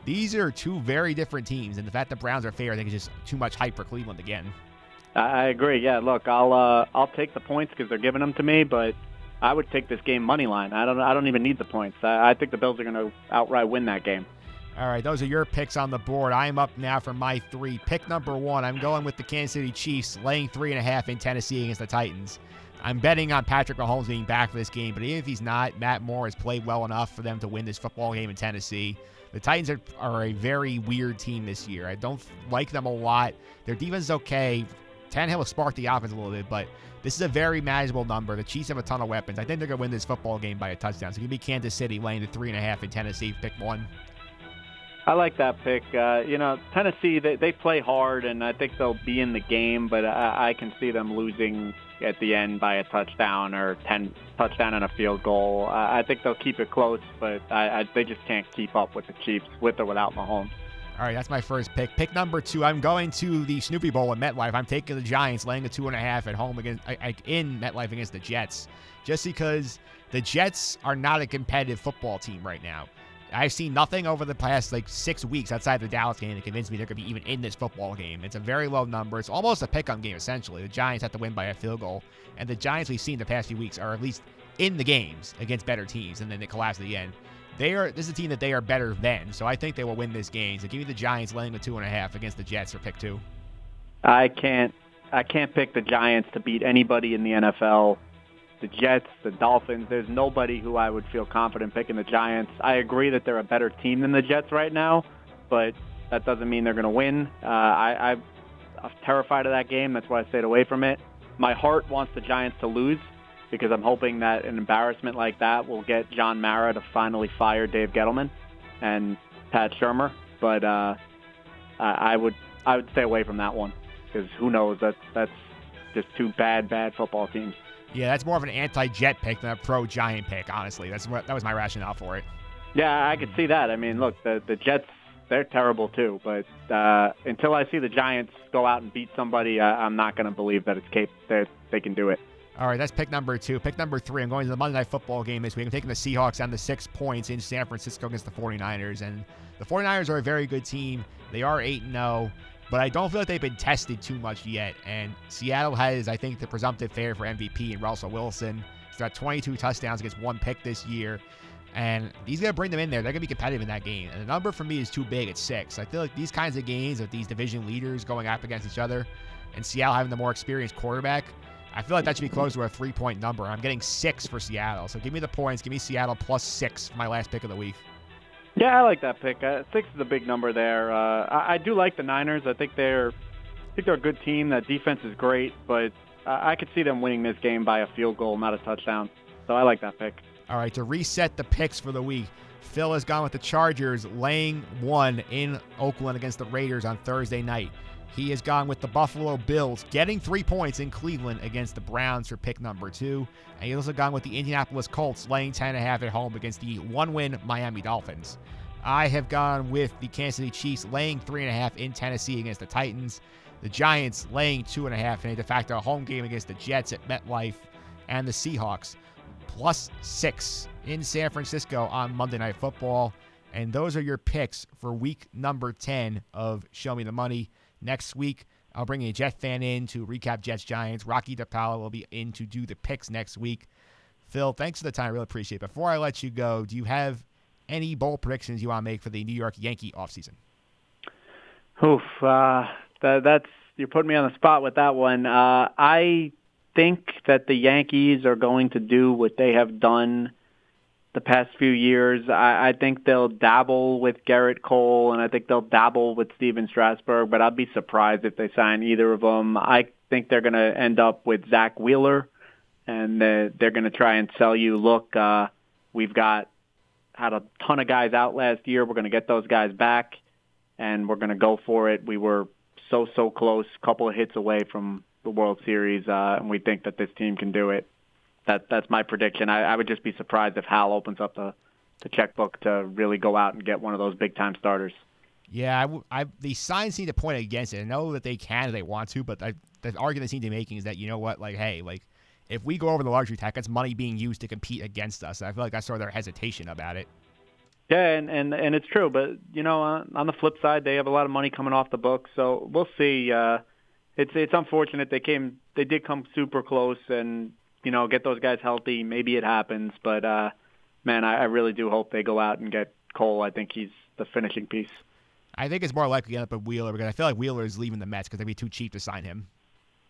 these are two very different teams, and the fact the Browns are fair, I think, is just too much hype for Cleveland again. I agree. Yeah, look, I'll uh, I'll take the points because they're giving them to me, but I would take this game money line. I don't I don't even need the points. I, I think the Bills are going to outright win that game. All right, those are your picks on the board. I'm up now for my three. Pick number one, I'm going with the Kansas City Chiefs, laying three and a half in Tennessee against the Titans. I'm betting on Patrick Mahomes being back for this game, but even if he's not, Matt Moore has played well enough for them to win this football game in Tennessee. The Titans are, are a very weird team this year. I don't like them a lot. Their defense is okay. Tannehill will spark the offense a little bit, but this is a very manageable number. The Chiefs have a ton of weapons. I think they're going to win this football game by a touchdown. So give be Kansas City laying the three and a half in Tennessee. Pick one. I like that pick. Uh, you know, Tennessee they they play hard, and I think they'll be in the game, but I, I can see them losing at the end by a touchdown or ten touchdown and a field goal. I, I think they'll keep it close, but I, I, they just can't keep up with the Chiefs with or without Mahomes. All right, that's my first pick. Pick number two, I'm going to the Snoopy Bowl at MetLife. I'm taking the Giants, laying a two and a half at home against in MetLife against the Jets, just because the Jets are not a competitive football team right now. I've seen nothing over the past like six weeks outside the Dallas game that convinced me they're going to be even in this football game. It's a very low number. It's almost a pick-up game essentially. The Giants have to win by a field goal, and the Giants we've seen the past few weeks are at least in the games against better teams, and then they collapse at the end. They are this is a team that they are better than, so I think they will win this game. So give me the Giants laying the two and a half against the Jets for pick two. I can't I can't pick the Giants to beat anybody in the NFL the Jets, the Dolphins. There's nobody who I would feel confident picking the Giants. I agree that they're a better team than the Jets right now, but that doesn't mean they're going to win. Uh, I, I'm terrified of that game. That's why I stayed away from it. My heart wants the Giants to lose because I'm hoping that an embarrassment like that will get John Mara to finally fire Dave Gettleman and Pat Shurmur. But uh, I would I would stay away from that one because who knows that that's just two bad bad football teams. Yeah, that's more of an anti-Jet pick than a pro-Giant pick. Honestly, that's what that was my rationale for it. Yeah, I could see that. I mean, look, the the Jets they're terrible too. But uh, until I see the Giants go out and beat somebody, I, I'm not going to believe that it's cap- that they can do it. All right, that's pick number two. Pick number three, I'm going to the Monday Night Football game this week. I'm taking the Seahawks down to six points in San Francisco against the 49ers. And the 49ers are a very good team. They are 8 0 but I don't feel like they've been tested too much yet. And Seattle has, I think, the presumptive favorite for MVP in Russell Wilson. He's got 22 touchdowns against one pick this year. And he's going to bring them in there. They're going to be competitive in that game. And the number for me is too big at six. I feel like these kinds of games with these division leaders going up against each other and Seattle having the more experienced quarterback, I feel like that should be close to a three point number. I'm getting six for Seattle. So give me the points. Give me Seattle plus six for my last pick of the week. Yeah, I like that pick. Uh, six is a big number there. Uh, I, I do like the Niners. I think they're, I think they're a good team. That defense is great, but I, I could see them winning this game by a field goal, not a touchdown. So I like that pick. All right, to reset the picks for the week, Phil has gone with the Chargers laying one in Oakland against the Raiders on Thursday night. He has gone with the Buffalo Bills, getting three points in Cleveland against the Browns for pick number two. And he's also gone with the Indianapolis Colts, laying 10.5 at home against the one win Miami Dolphins. I have gone with the Kansas City Chiefs, laying 3.5 in Tennessee against the Titans. The Giants laying 2.5 in a de facto home game against the Jets at MetLife. And the Seahawks, plus six in San Francisco on Monday Night Football. And those are your picks for week number 10 of Show Me the Money next week. I'll bring a Jet fan in to recap Jets Giants. Rocky DePaula will be in to do the picks next week. Phil, thanks for the time. I really appreciate it. Before I let you go, do you have any bold predictions you want to make for the New York Yankee offseason? Oof, uh, that, that's you're putting me on the spot with that one. Uh, I think that the Yankees are going to do what they have done the past few years. I, I think they'll dabble with Gerrit Cole, and I think they'll dabble with Stephen Strasburg, but I'd be surprised if they sign either of them. I think they're going to end up with Zack Wheeler, and they're, they're going to try and sell you, look, uh, we've got had a ton of guys out last year. We're going to get those guys back, and we're going to go for it. We were so, so close, a couple of hits away from the World Series, uh, and we think that this team can do it. That that's my prediction. I, I would just be surprised if Hal opens up the the checkbook to really go out and get one of those big time starters. Yeah, I, I, the signs seem to point against it. I know that they can if they want to, but I, the argument they seem to be making is that you know what, like, hey, like if we go over the luxury tax, that's money being used to compete against us. And I feel like that's sort of their hesitation about it. Yeah, and and and it's true, but you know, uh, on the flip side, they have a lot of money coming off the books, so we'll see. Uh, it's it's unfortunate they came, they did come super close, and you know, get those guys healthy. Maybe it happens, but uh, man, I, I really do hope they go out and get Cole. I think he's the finishing piece. I think it's more likely to end up with Wheeler because I feel like Wheeler is leaving the Mets because they'd be too cheap to sign him.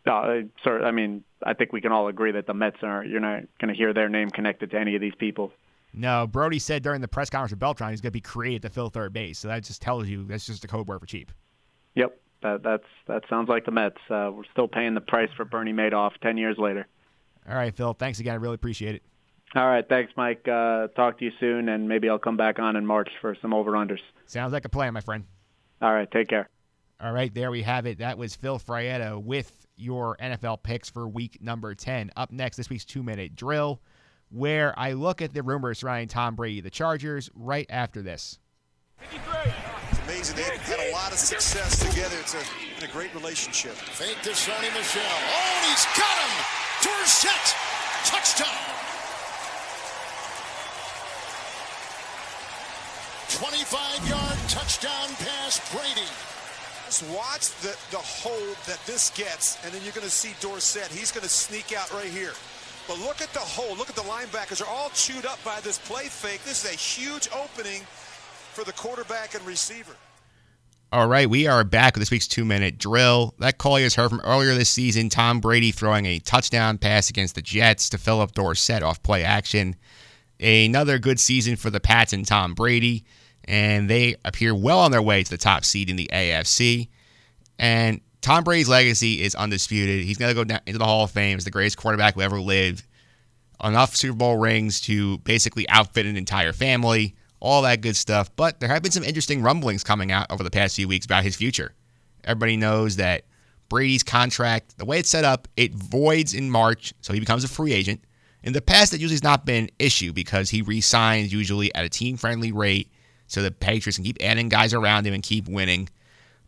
Uh, sir, I mean, I think we can all agree that the Mets are. You're not going to hear their name connected to any of these people. No, Brodie said during the press conference with Beltran he's going to be created to fill third base. So that just tells you that's just a code word for cheap. Yep, that that's that sounds like the Mets. Uh, we're still paying the price for Bernie Madoff ten years later. All right, Phil. Thanks again. I really appreciate it. All right, thanks, Mike. Uh, talk to you soon, and maybe I'll come back on in March for some over unders. Sounds like a plan, my friend. All right, take care. All right, there we have it. That was Phil Fraietto with your NFL picks for week number 10. Up next, this week's two minute drill, where I look at the rumors surrounding Tom Brady, the Chargers, right after this. It's amazing. They've had a lot of success together. It's a, a great relationship. Fake to Sony Michel. Oh, he's got him! Dorsett! Touchdown! 25-yard touchdown pass, Brady. Just watch the, the hold that this gets, and then you're going to see Dorsett. He's going to sneak out right here. But look at the hole. Look at the linebackers. They're all chewed up by this play fake. This is a huge opening for the quarterback and receiver. All right, we are back with this week's two minute drill. That call you just heard from earlier this season Tom Brady throwing a touchdown pass against the Jets to Phillip Dorsett off play action. Another good season for the Pats and Tom Brady and they appear well on their way to the top seed in the AFC. And Tom Brady's legacy is undisputed. He's going to go down into the Hall of Fame as the greatest quarterback who ever lived. Enough Super Bowl rings to basically outfit an entire family, all that good stuff. But there have been some interesting rumblings coming out over the past few weeks about his future. Everybody knows that Brady's contract, the way it's set up, it voids in March, so he becomes a free agent. In the past, that usually has not been an issue because he resigns usually at a team friendly rate so the Patriots can keep adding guys around him and keep winning.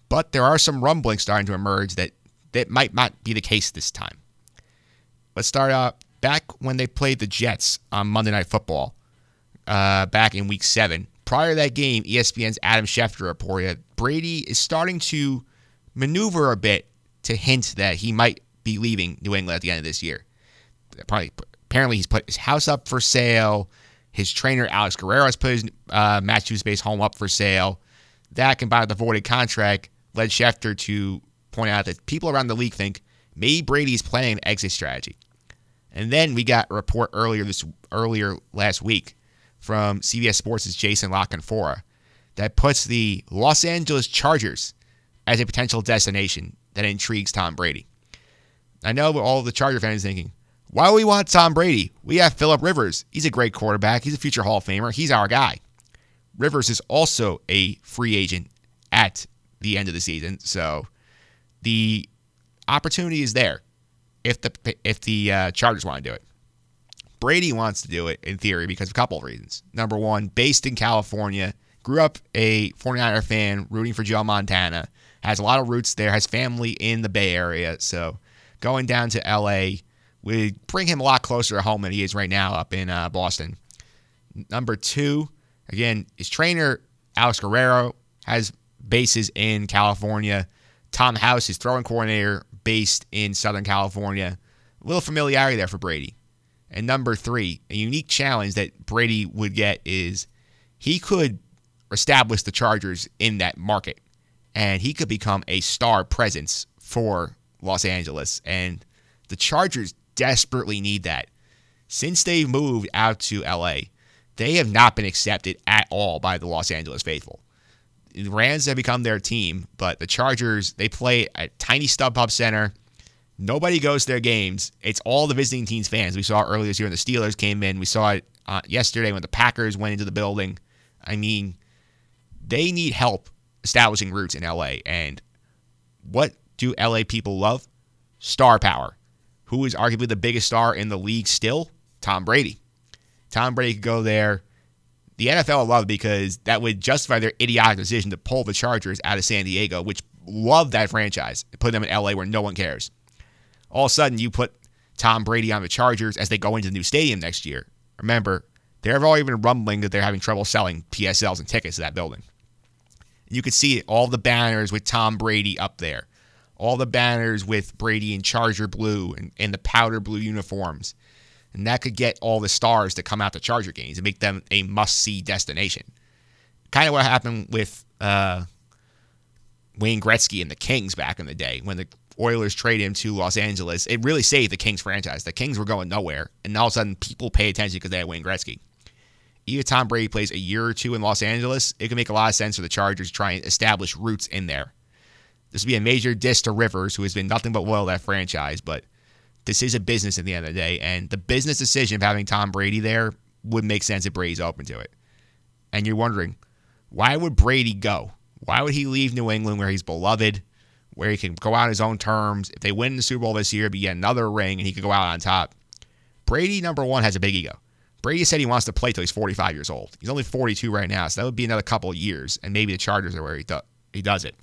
But there are some rumblings starting to emerge that that might not be the case this time. Let's start out back when they played the Jets on Monday Night Football, uh, back in Week Seven. Prior to that game, ESPN's Adam Schefter reported Brady is starting to maneuver a bit to hint that he might be leaving New England at the end of this year. Probably, apparently, he's put his house up for sale. His trainer, Alex Guerrero, has put his uh, Massachusetts-based home up for sale. That combined with the voided contract led Schefter to point out that people around the league think maybe Brady's planning an exit strategy. And then we got a report earlier this earlier last week from CBS Sports' is Jason La Canfora that puts the Los Angeles Chargers as a potential destination that intrigues Tom Brady. I know all the Charger fans thinking, why do we want Tom Brady? We have Philip Rivers. He's a great quarterback. He's a future Hall of Famer. He's our guy. Rivers is also a free agent at the end of the season, so the opportunity is there if the if the uh, Chargers want to do it. Brady wants to do it in theory because of a couple of reasons. Number one, based in California, grew up a 49er fan, rooting for Joe Montana, has a lot of roots there, has family in the Bay Area, so going down to LA would bring him a lot closer to home than he is right now up in uh, Boston. Number two, again, his trainer, Alex Guerrero, has bases in California. Tom House, his throwing coordinator, based in Southern California. A little familiarity there for Brady. And number three, a unique challenge that Brady would get is he could establish the Chargers in that market. And he could become a star presence for Los Angeles, and the Chargers desperately need that. Since they moved out to LA, they have not been accepted at all by the Los Angeles faithful. The Rams have become their team, but the Chargers, they play at tiny StubHub Center. Nobody goes to their games. It's all the visiting teams fans. We saw earlier this year when the Steelers came in. We saw it uh, yesterday when the Packers went into the building. I mean, they need help establishing roots in LA. And what do LA people love? Star power. Who is arguably the biggest star in the league still? Tom Brady. Tom Brady could go there. The NFL love because that would justify their idiotic decision to pull the Chargers out of San Diego, which love that franchise, and put them in LA where no one cares. All of a sudden, you put Tom Brady on the Chargers as they go into the new stadium next year. Remember, there have already been rumbling that they're having trouble selling PSLs and tickets to that building. You could see all the banners with Tom Brady up there, all the banners with Brady in Charger blue and, and the powder blue uniforms. And that could get all the stars to come out to Charger games and make them a must see destination. Kind of what happened with uh, Wayne Gretzky and the Kings back in the day when the Oilers trade him to Los Angeles. It really saved the Kings franchise. The Kings were going nowhere. And now all of a sudden, people pay attention because they had Wayne Gretzky. If Tom Brady plays a year or two in Los Angeles, it can make a lot of sense for the Chargers to try and establish roots in there. This would be a major diss to Rivers, who has been nothing but loyal to that franchise, but this is a business at the end of the day, and the business decision of having Tom Brady there would make sense if Brady's open to it. And you're wondering, why would Brady go? Why would he leave New England where he's beloved, where he can go out on his own terms? If they win the Super Bowl this year, be another ring, and he could go out on top. Brady, number one, has a big ego. Brady said he wants to play till he's 45 years old. He's only 42 right now, so that would be another couple of years, and maybe the Chargers are where he, do- he does it.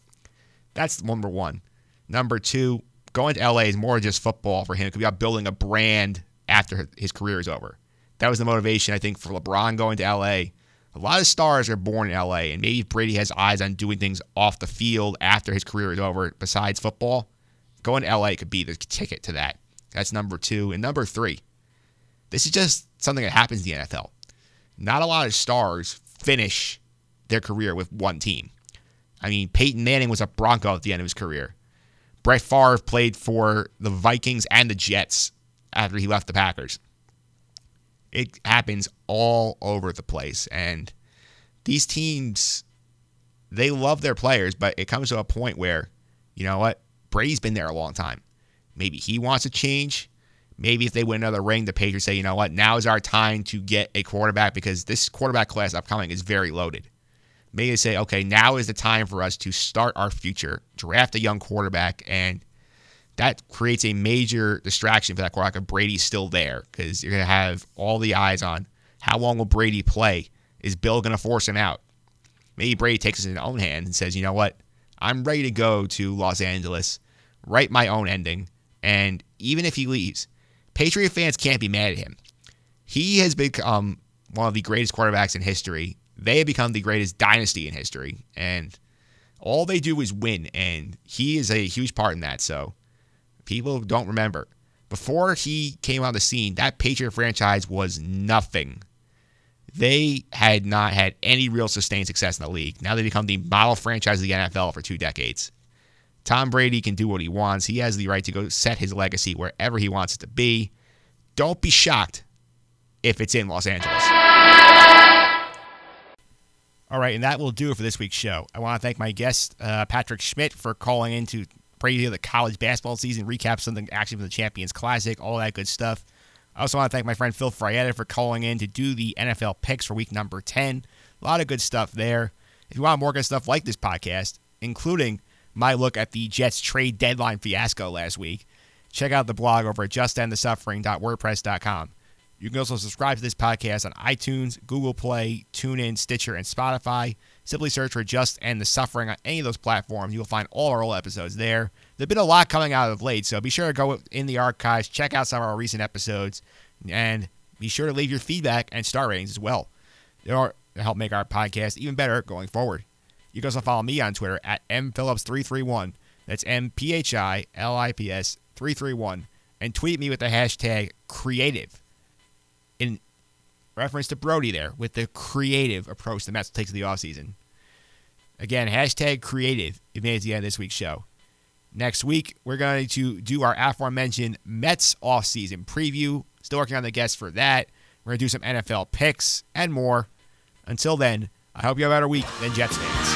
That's number one. Number two, going to LA is more just football for him. It could be about building a brand after his career is over. That was the motivation, I think, for LeBron going to LA. A lot of stars are born in LA, and maybe Brady has eyes on doing things off the field after his career is over besides football. Going to LA could be the ticket to that. That's number two. And number three, this is just something that happens in the NFL. Not a lot of stars finish their career with one team. I mean, Peyton Manning was a Bronco at the end of his career. Brett Favre played for the Vikings and the Jets after he left the Packers. It happens all over the place. And these teams, they love their players, but it comes to a point where, you know what? Brady's been there a long time. Maybe he wants to change. Maybe if they win another ring, the Patriots say, you know what? Now is our time to get a quarterback because this quarterback class upcoming is very loaded. Maybe they say, okay, now is the time for us to start our future, draft a young quarterback, and that creates a major distraction for that quarterback if Brady's still there because you're going to have all the eyes on how long will Brady play? Is Bill going to force him out? Maybe Brady takes it in his own hands and says, you know what? I'm ready to go to Los Angeles, write my own ending, and even if he leaves, Patriot fans can't be mad at him. He has become one of the greatest quarterbacks in history. They have become the greatest dynasty in history, and all they do is win, and he is a huge part in that. So people don't remember. Before he came on the scene, that Patriot franchise was nothing. They had not had any real sustained success in the league. Now they become the model franchise of the NFL for two decades. Tom Brady can do what he wants. He has the right to go set his legacy wherever he wants it to be. Don't be shocked if it's in Los Angeles. All right, and that will do it for this week's show. I want to thank my guest, uh, Patrick Schmidt, for calling in to preview the college basketball season, recap something actually from the Champions Classic, all that good stuff. I also want to thank my friend Phil Frietta for calling in to do the NFL picks for week number 10. A lot of good stuff there. If you want more good stuff like this podcast, including my look at the Jets trade deadline fiasco last week, check out the blog over at justendthesuffering.wordpress.com. You can also subscribe to this podcast on iTunes, Google Play, TuneIn, Stitcher, and Spotify. Simply search for Just End the Suffering on any of those platforms. You will find all our old episodes there. There's been a lot coming out of late, so be sure to go in the archives, check out some of our recent episodes, and be sure to leave your feedback and star ratings as well. They are to help make our podcast even better going forward. You can also follow me on Twitter at mphillips331. That's M P H I L I P S 331. And tweet me with the hashtag creative reference to Brodie there with the creative approach the Mets takes to the offseason. Again, hashtag creative. Made it to the end of this week's show. Next week, we're going to do our aforementioned Mets offseason preview. Still working on the guests for that. We're going to do some NFL picks and more. Until then, I hope you have a better week than Jets fans.